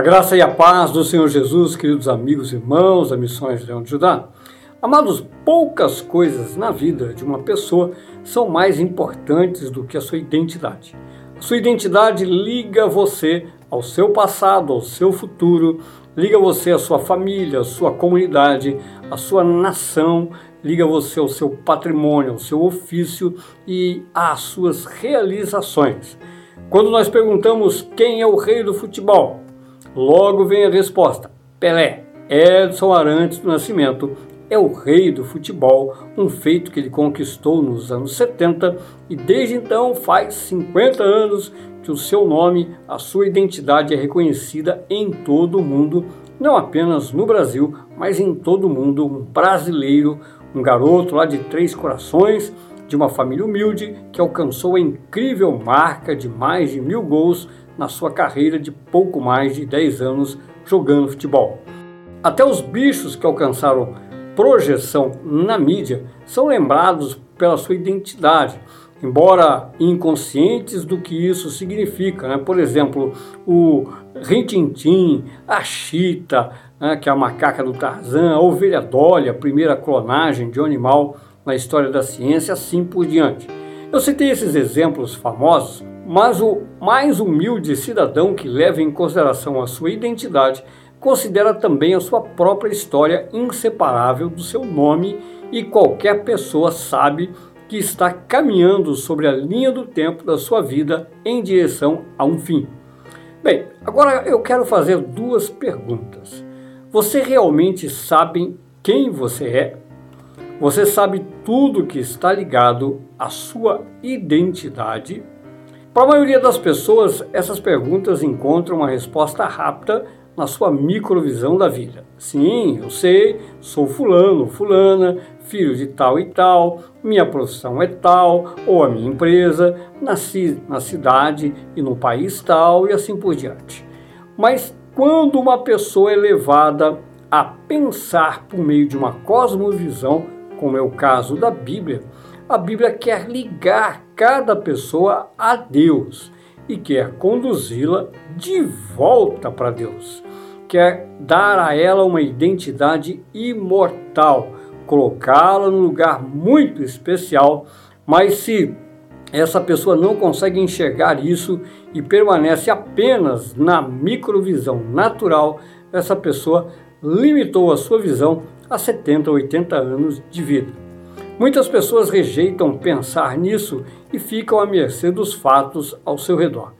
A graça e a paz do Senhor Jesus, queridos amigos e irmãos da Missões de de Judá. Amados, poucas coisas na vida de uma pessoa são mais importantes do que a sua identidade. A sua identidade liga você ao seu passado, ao seu futuro, liga você à sua família, à sua comunidade, à sua nação, liga você ao seu patrimônio, ao seu ofício e às suas realizações. Quando nós perguntamos quem é o rei do futebol, Logo vem a resposta: Pelé, Edson Arantes do Nascimento, é o rei do futebol, um feito que ele conquistou nos anos 70 e desde então faz 50 anos que o seu nome, a sua identidade é reconhecida em todo o mundo, não apenas no Brasil, mas em todo o mundo. Um brasileiro, um garoto lá de Três Corações, de uma família humilde, que alcançou a incrível marca de mais de mil gols na sua carreira de pouco mais de 10 anos jogando futebol. Até os bichos que alcançaram projeção na mídia são lembrados pela sua identidade, embora inconscientes do que isso significa. Né? Por exemplo, o Rintintim, a Chita, né? que é a macaca do Tarzan, a ovelha Dolly, a primeira clonagem de um animal na história da ciência, assim por diante. Eu citei esses exemplos famosos mas o mais humilde cidadão que leva em consideração a sua identidade considera também a sua própria história inseparável do seu nome e qualquer pessoa sabe que está caminhando sobre a linha do tempo da sua vida em direção a um fim. Bem, agora eu quero fazer duas perguntas. Você realmente sabe quem você é? Você sabe tudo que está ligado à sua identidade? Para a maioria das pessoas, essas perguntas encontram uma resposta rápida na sua microvisão da vida. Sim, eu sei, sou fulano, fulana, filho de tal e tal, minha profissão é tal, ou a minha empresa, nasci na cidade e no país tal e assim por diante. Mas quando uma pessoa é levada a pensar por meio de uma cosmovisão, como é o caso da Bíblia, a Bíblia quer ligar cada pessoa a Deus e quer conduzi-la de volta para Deus. Quer dar a ela uma identidade imortal, colocá-la num lugar muito especial, mas se essa pessoa não consegue enxergar isso e permanece apenas na microvisão natural, essa pessoa limitou a sua visão a 70, 80 anos de vida. Muitas pessoas rejeitam pensar nisso e ficam à mercê dos fatos ao seu redor.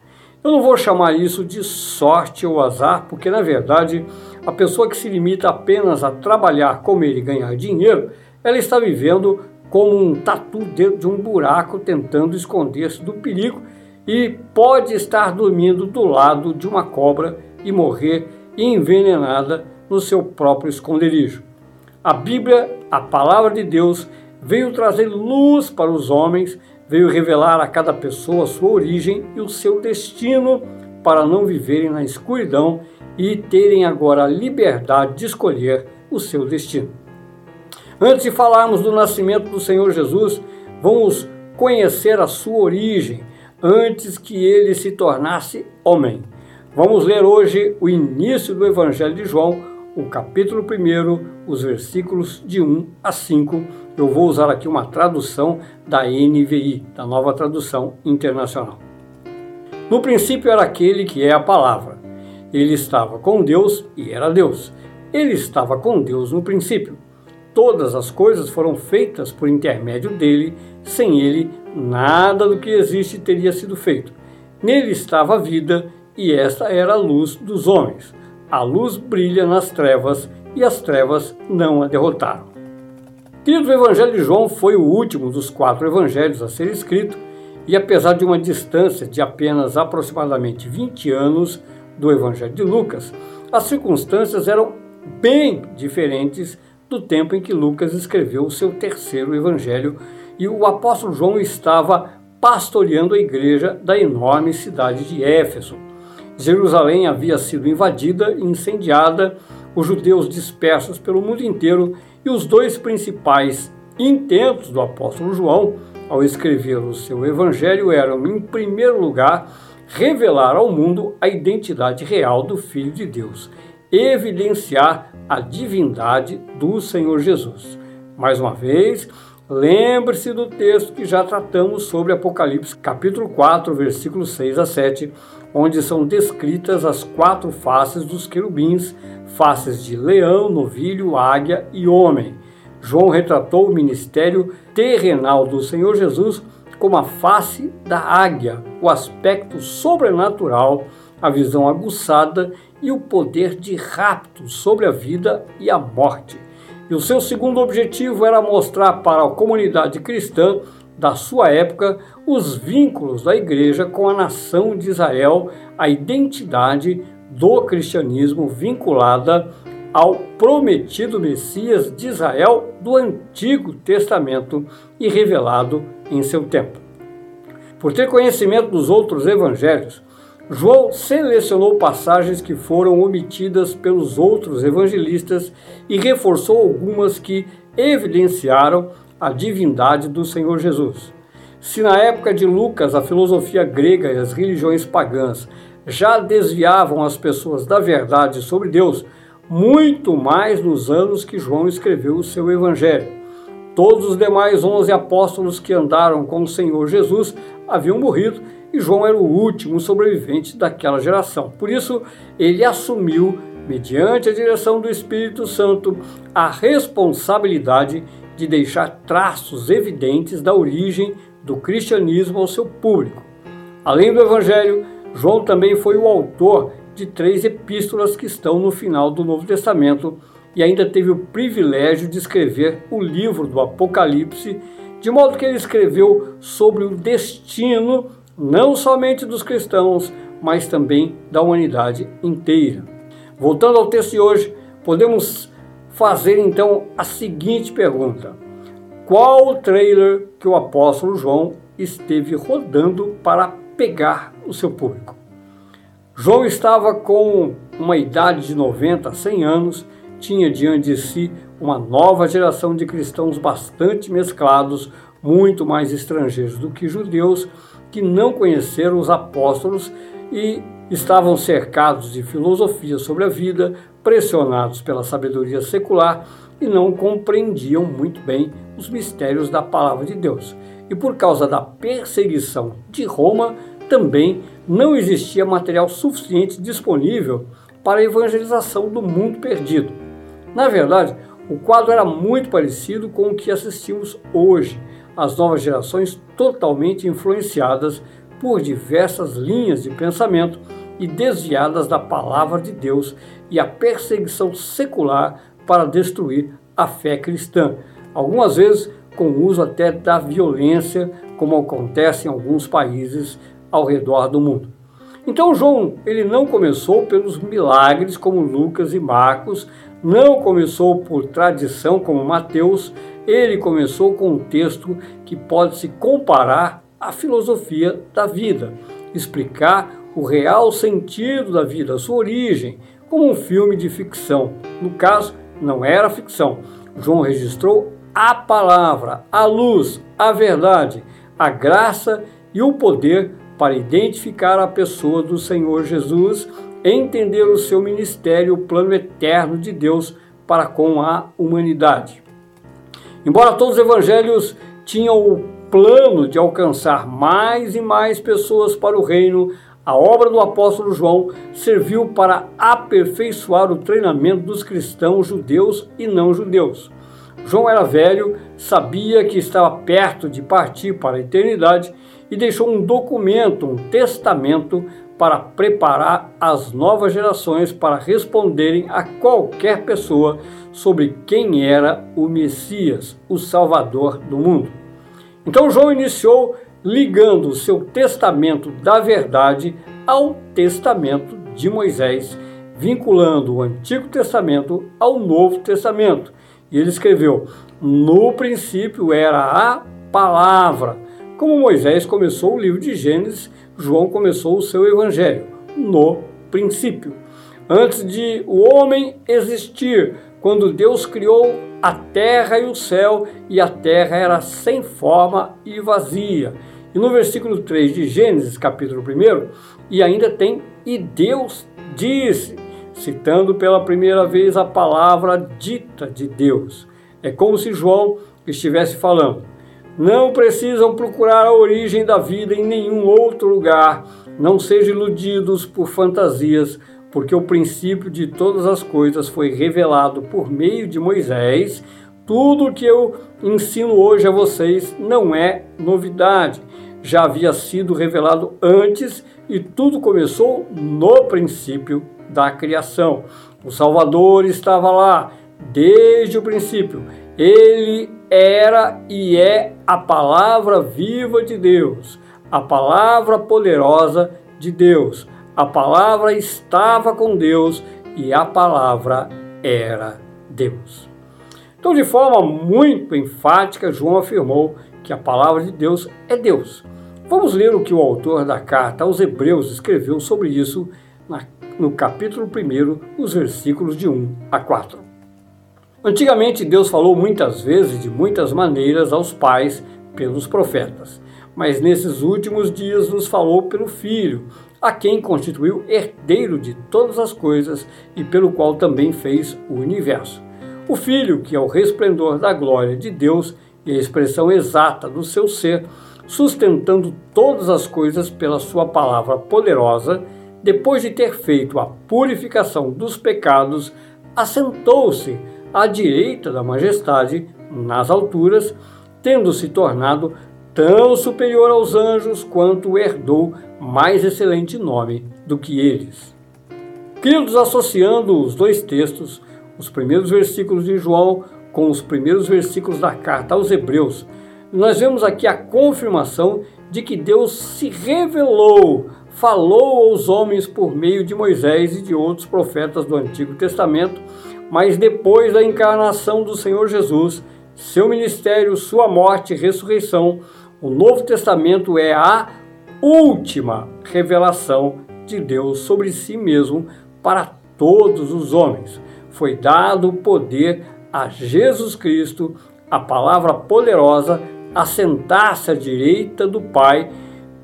Eu não vou chamar isso de sorte ou azar, porque na verdade a pessoa que se limita apenas a trabalhar, comer e ganhar dinheiro, ela está vivendo como um tatu dentro de um buraco tentando esconder-se do perigo e pode estar dormindo do lado de uma cobra e morrer envenenada no seu próprio esconderijo. A Bíblia, a palavra de Deus, veio trazer luz para os homens, veio revelar a cada pessoa sua origem e o seu destino para não viverem na escuridão e terem agora a liberdade de escolher o seu destino. Antes de falarmos do nascimento do Senhor Jesus, vamos conhecer a sua origem antes que ele se tornasse homem. Vamos ler hoje o início do Evangelho de João, o capítulo 1, os versículos de 1 a 5. Eu vou usar aqui uma tradução da NVI, da nova tradução internacional. No princípio era aquele que é a palavra. Ele estava com Deus e era Deus. Ele estava com Deus no princípio. Todas as coisas foram feitas por intermédio dele, sem ele, nada do que existe teria sido feito. Nele estava a vida, e esta era a luz dos homens. A luz brilha nas trevas e as trevas não a derrotaram. Queridos, o Evangelho de João foi o último dos quatro evangelhos a ser escrito e, apesar de uma distância de apenas aproximadamente 20 anos do Evangelho de Lucas, as circunstâncias eram bem diferentes do tempo em que Lucas escreveu o seu terceiro evangelho e o apóstolo João estava pastoreando a igreja da enorme cidade de Éfeso. Jerusalém havia sido invadida e incendiada, os judeus dispersos pelo mundo inteiro e os dois principais intentos do apóstolo João ao escrever o seu evangelho eram, em primeiro lugar, revelar ao mundo a identidade real do Filho de Deus, evidenciar a divindade do Senhor Jesus. Mais uma vez, lembre-se do texto que já tratamos sobre Apocalipse, capítulo 4, versículos 6 a 7, onde são descritas as quatro faces dos querubins, faces de leão, novilho, águia e homem. João retratou o ministério terrenal do Senhor Jesus como a face da águia, o aspecto sobrenatural, a visão aguçada e o poder de rapto sobre a vida e a morte. E o seu segundo objetivo era mostrar para a comunidade cristã da sua época os vínculos da igreja com a nação de Israel, a identidade do cristianismo vinculada ao prometido Messias de Israel do Antigo Testamento e revelado em seu tempo. Por ter conhecimento dos outros evangelhos, João selecionou passagens que foram omitidas pelos outros evangelistas e reforçou algumas que evidenciaram a divindade do Senhor Jesus. Se na época de Lucas a filosofia grega e as religiões pagãs já desviavam as pessoas da verdade sobre Deus, muito mais nos anos que João escreveu o seu Evangelho. Todos os demais onze apóstolos que andaram com o Senhor Jesus haviam morrido e João era o último sobrevivente daquela geração. Por isso, ele assumiu, mediante a direção do Espírito Santo, a responsabilidade de deixar traços evidentes da origem do cristianismo ao seu público. Além do Evangelho, João também foi o autor de três epístolas que estão no final do Novo Testamento e ainda teve o privilégio de escrever o livro do Apocalipse, de modo que ele escreveu sobre o destino não somente dos cristãos, mas também da humanidade inteira. Voltando ao texto de hoje, podemos fazer então a seguinte pergunta: Qual o trailer que o apóstolo João esteve rodando para pegar o seu público? João estava com uma idade de 90 a 100 anos, tinha diante de si uma nova geração de cristãos bastante mesclados, muito mais estrangeiros do que judeus, que não conheceram os apóstolos e estavam cercados de filosofia sobre a vida, pressionados pela sabedoria secular e não compreendiam muito bem os mistérios da palavra de Deus. E por causa da perseguição de Roma, também não existia material suficiente disponível para a evangelização do mundo perdido. Na verdade, o quadro era muito parecido com o que assistimos hoje, as novas gerações totalmente influenciadas por diversas linhas de pensamento e desviadas da palavra de Deus e a perseguição secular para destruir a fé cristã, algumas vezes com o uso até da violência, como acontece em alguns países ao redor do mundo. Então João, ele não começou pelos milagres como Lucas e Marcos, não começou por tradição como Mateus, ele começou com um texto que pode se comparar à filosofia da vida, explicar o real sentido da vida, a sua origem, como um filme de ficção. No caso, não era ficção. João registrou a palavra, a luz, a verdade, a graça e o poder para identificar a pessoa do Senhor Jesus, entender o seu ministério, o plano eterno de Deus para com a humanidade. Embora todos os evangelhos tinham o plano de alcançar mais e mais pessoas para o reino, a obra do apóstolo João serviu para aperfeiçoar o treinamento dos cristãos judeus e não judeus. João era velho, sabia que estava perto de partir para a eternidade e deixou um documento, um testamento, para preparar as novas gerações para responderem a qualquer pessoa sobre quem era o Messias, o Salvador do mundo. Então João iniciou ligando o seu testamento da verdade ao testamento de Moisés, vinculando o Antigo Testamento ao Novo Testamento. E ele escreveu: No princípio era a palavra como Moisés começou o livro de Gênesis, João começou o seu evangelho, no princípio. Antes de o homem existir, quando Deus criou a terra e o céu, e a terra era sem forma e vazia, E no versículo 3 de Gênesis, capítulo 1, e ainda tem e Deus disse, citando pela primeira vez a palavra dita de Deus. É como se João estivesse falando: não precisam procurar a origem da vida em nenhum outro lugar, não sejam iludidos por fantasias, porque o princípio de todas as coisas foi revelado por meio de Moisés. Tudo o que eu ensino hoje a vocês não é novidade. Já havia sido revelado antes e tudo começou no princípio da criação. O Salvador estava lá desde o princípio. Ele era e é a palavra viva de Deus, a palavra poderosa de Deus. A palavra estava com Deus e a palavra era Deus. Então, de forma muito enfática, João afirmou que a palavra de Deus é Deus. Vamos ler o que o autor da carta aos Hebreus escreveu sobre isso no capítulo 1, os versículos de 1 a 4. Antigamente, Deus falou muitas vezes, de muitas maneiras, aos pais pelos profetas, mas nesses últimos dias nos falou pelo Filho, a quem constituiu herdeiro de todas as coisas e pelo qual também fez o universo. O Filho, que é o resplendor da glória de Deus e a expressão exata do seu ser, sustentando todas as coisas pela sua palavra poderosa, depois de ter feito a purificação dos pecados, assentou-se à direita da majestade nas alturas, tendo se tornado tão superior aos anjos quanto herdou mais excelente nome do que eles. Queridos, associando os dois textos, os primeiros versículos de João com os primeiros versículos da carta aos Hebreus, nós vemos aqui a confirmação de que Deus se revelou, falou aos homens por meio de Moisés e de outros profetas do Antigo Testamento, mas depois da encarnação do Senhor Jesus, seu ministério, sua morte e ressurreição, o Novo Testamento é a última revelação de Deus sobre si mesmo para todos os homens. Foi dado o poder a Jesus Cristo, a palavra poderosa, assentar-se à direita do Pai,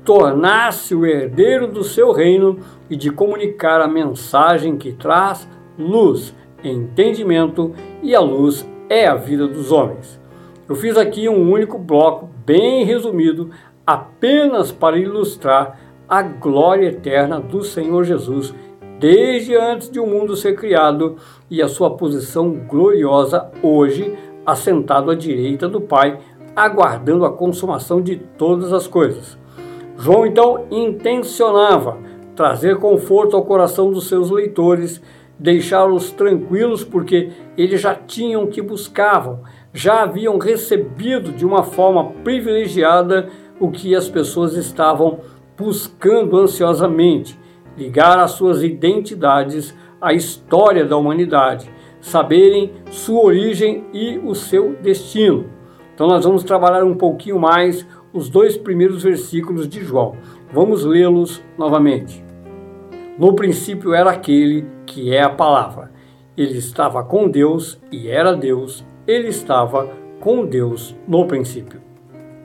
tornar-se o herdeiro do seu reino e de comunicar a mensagem que traz luz, entendimento e a luz é a vida dos homens. Eu fiz aqui um único bloco bem resumido apenas para ilustrar a glória eterna do Senhor Jesus desde antes de o mundo ser criado e a sua posição gloriosa hoje, assentado à direita do Pai, aguardando a consumação de todas as coisas. João então intencionava trazer conforto ao coração dos seus leitores, deixá-los tranquilos porque eles já tinham o que buscavam, já haviam recebido de uma forma privilegiada o que as pessoas estavam buscando ansiosamente, ligar as suas identidades à história da humanidade, saberem sua origem e o seu destino. Então nós vamos trabalhar um pouquinho mais os dois primeiros versículos de João. Vamos lê-los novamente. No princípio era aquele que é a palavra. Ele estava com Deus e era Deus. Ele estava com Deus no princípio.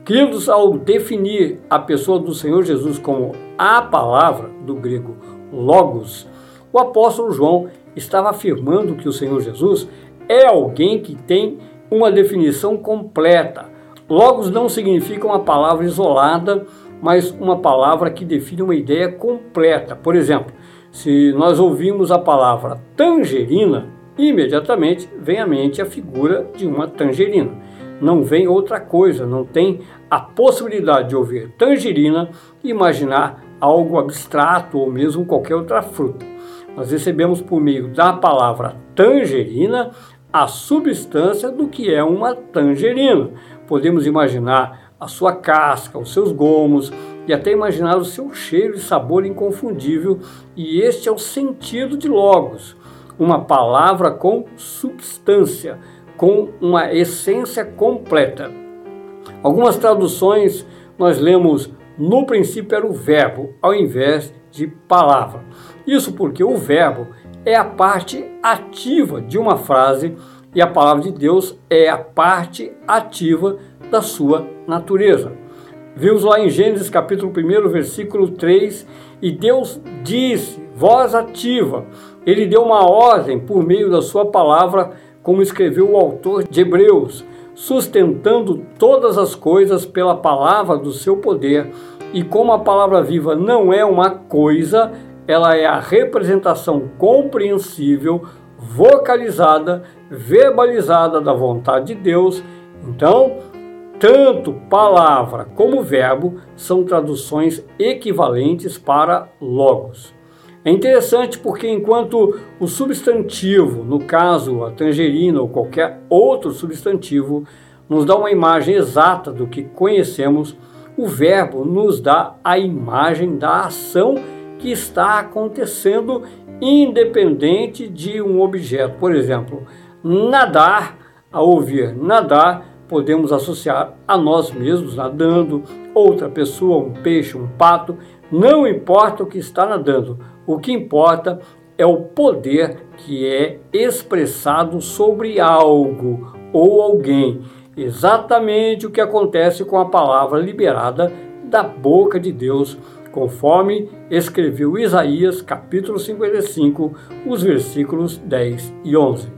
Queridos, ao definir a pessoa do Senhor Jesus como a palavra, do grego logos, o apóstolo João estava afirmando que o Senhor Jesus é alguém que tem uma definição completa. Logos não significa uma palavra isolada, mas uma palavra que define uma ideia completa. Por exemplo, se nós ouvimos a palavra tangerina, imediatamente vem à mente a figura de uma tangerina não vem outra coisa, não tem a possibilidade de ouvir tangerina e imaginar algo abstrato ou mesmo qualquer outra fruta. Nós recebemos por meio da palavra tangerina a substância do que é uma tangerina. Podemos imaginar a sua casca, os seus gomos e até imaginar o seu cheiro e sabor inconfundível, e este é o sentido de Logos, uma palavra com substância com uma essência completa. Algumas traduções nós lemos no princípio era o verbo ao invés de palavra. Isso porque o verbo é a parte ativa de uma frase e a palavra de Deus é a parte ativa da sua natureza. Vimos lá em Gênesis capítulo 1, versículo 3, e Deus disse, voz ativa, ele deu uma ordem por meio da sua palavra, como escreveu o autor de Hebreus, sustentando todas as coisas pela palavra do seu poder. E como a palavra viva não é uma coisa, ela é a representação compreensível, vocalizada, verbalizada da vontade de Deus. Então, tanto palavra como verbo são traduções equivalentes para logos. É interessante porque enquanto o substantivo, no caso a tangerina ou qualquer outro substantivo, nos dá uma imagem exata do que conhecemos, o verbo nos dá a imagem da ação que está acontecendo independente de um objeto. Por exemplo, nadar, ao ouvir nadar, podemos associar a nós mesmos nadando, outra pessoa, um peixe, um pato, não importa o que está nadando, o que importa é o poder que é expressado sobre algo ou alguém. Exatamente o que acontece com a palavra liberada da boca de Deus, conforme escreveu Isaías, capítulo 55, os versículos 10 e 11.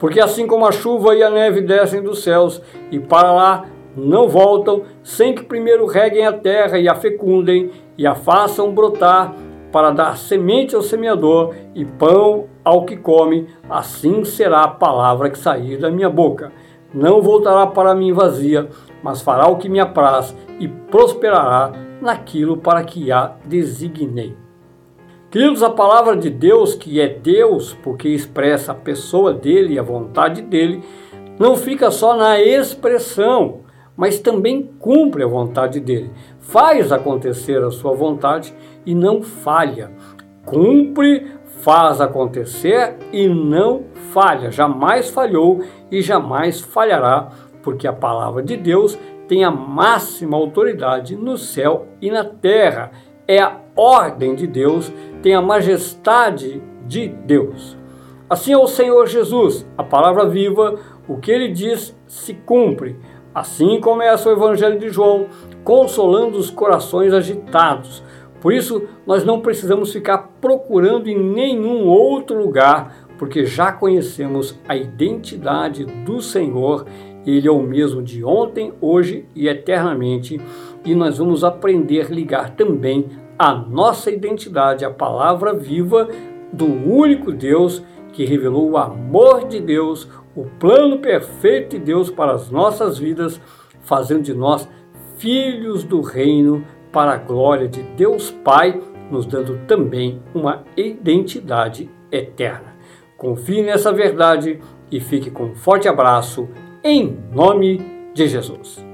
Porque assim como a chuva e a neve descem dos céus e para lá não voltam, sem que primeiro reguem a terra e a fecundem e a façam brotar para dar semente ao semeador e pão ao que come, assim será a palavra que sair da minha boca. Não voltará para mim vazia, mas fará o que me apraz e prosperará naquilo para que a designei. Queridos, a palavra de Deus, que é Deus, porque expressa a pessoa dele e a vontade dele, não fica só na expressão, mas também cumpre a vontade dele, faz acontecer a sua vontade e não falha. Cumpre, faz acontecer e não falha. Jamais falhou e jamais falhará, porque a palavra de Deus tem a máxima autoridade no céu e na terra. É a ordem de Deus, tem a majestade de Deus. Assim é o Senhor Jesus, a palavra viva, o que ele diz se cumpre. Assim começa o Evangelho de João, consolando os corações agitados. Por isso, nós não precisamos ficar procurando em nenhum outro lugar, porque já conhecemos a identidade do Senhor. Ele é o mesmo de ontem, hoje e eternamente. E nós vamos aprender a ligar também a nossa identidade, a palavra viva do único Deus que revelou o amor de Deus, o plano perfeito de Deus para as nossas vidas, fazendo de nós filhos do reino para a glória de Deus Pai, nos dando também uma identidade eterna. Confie nessa verdade e fique com um forte abraço em nome de Jesus.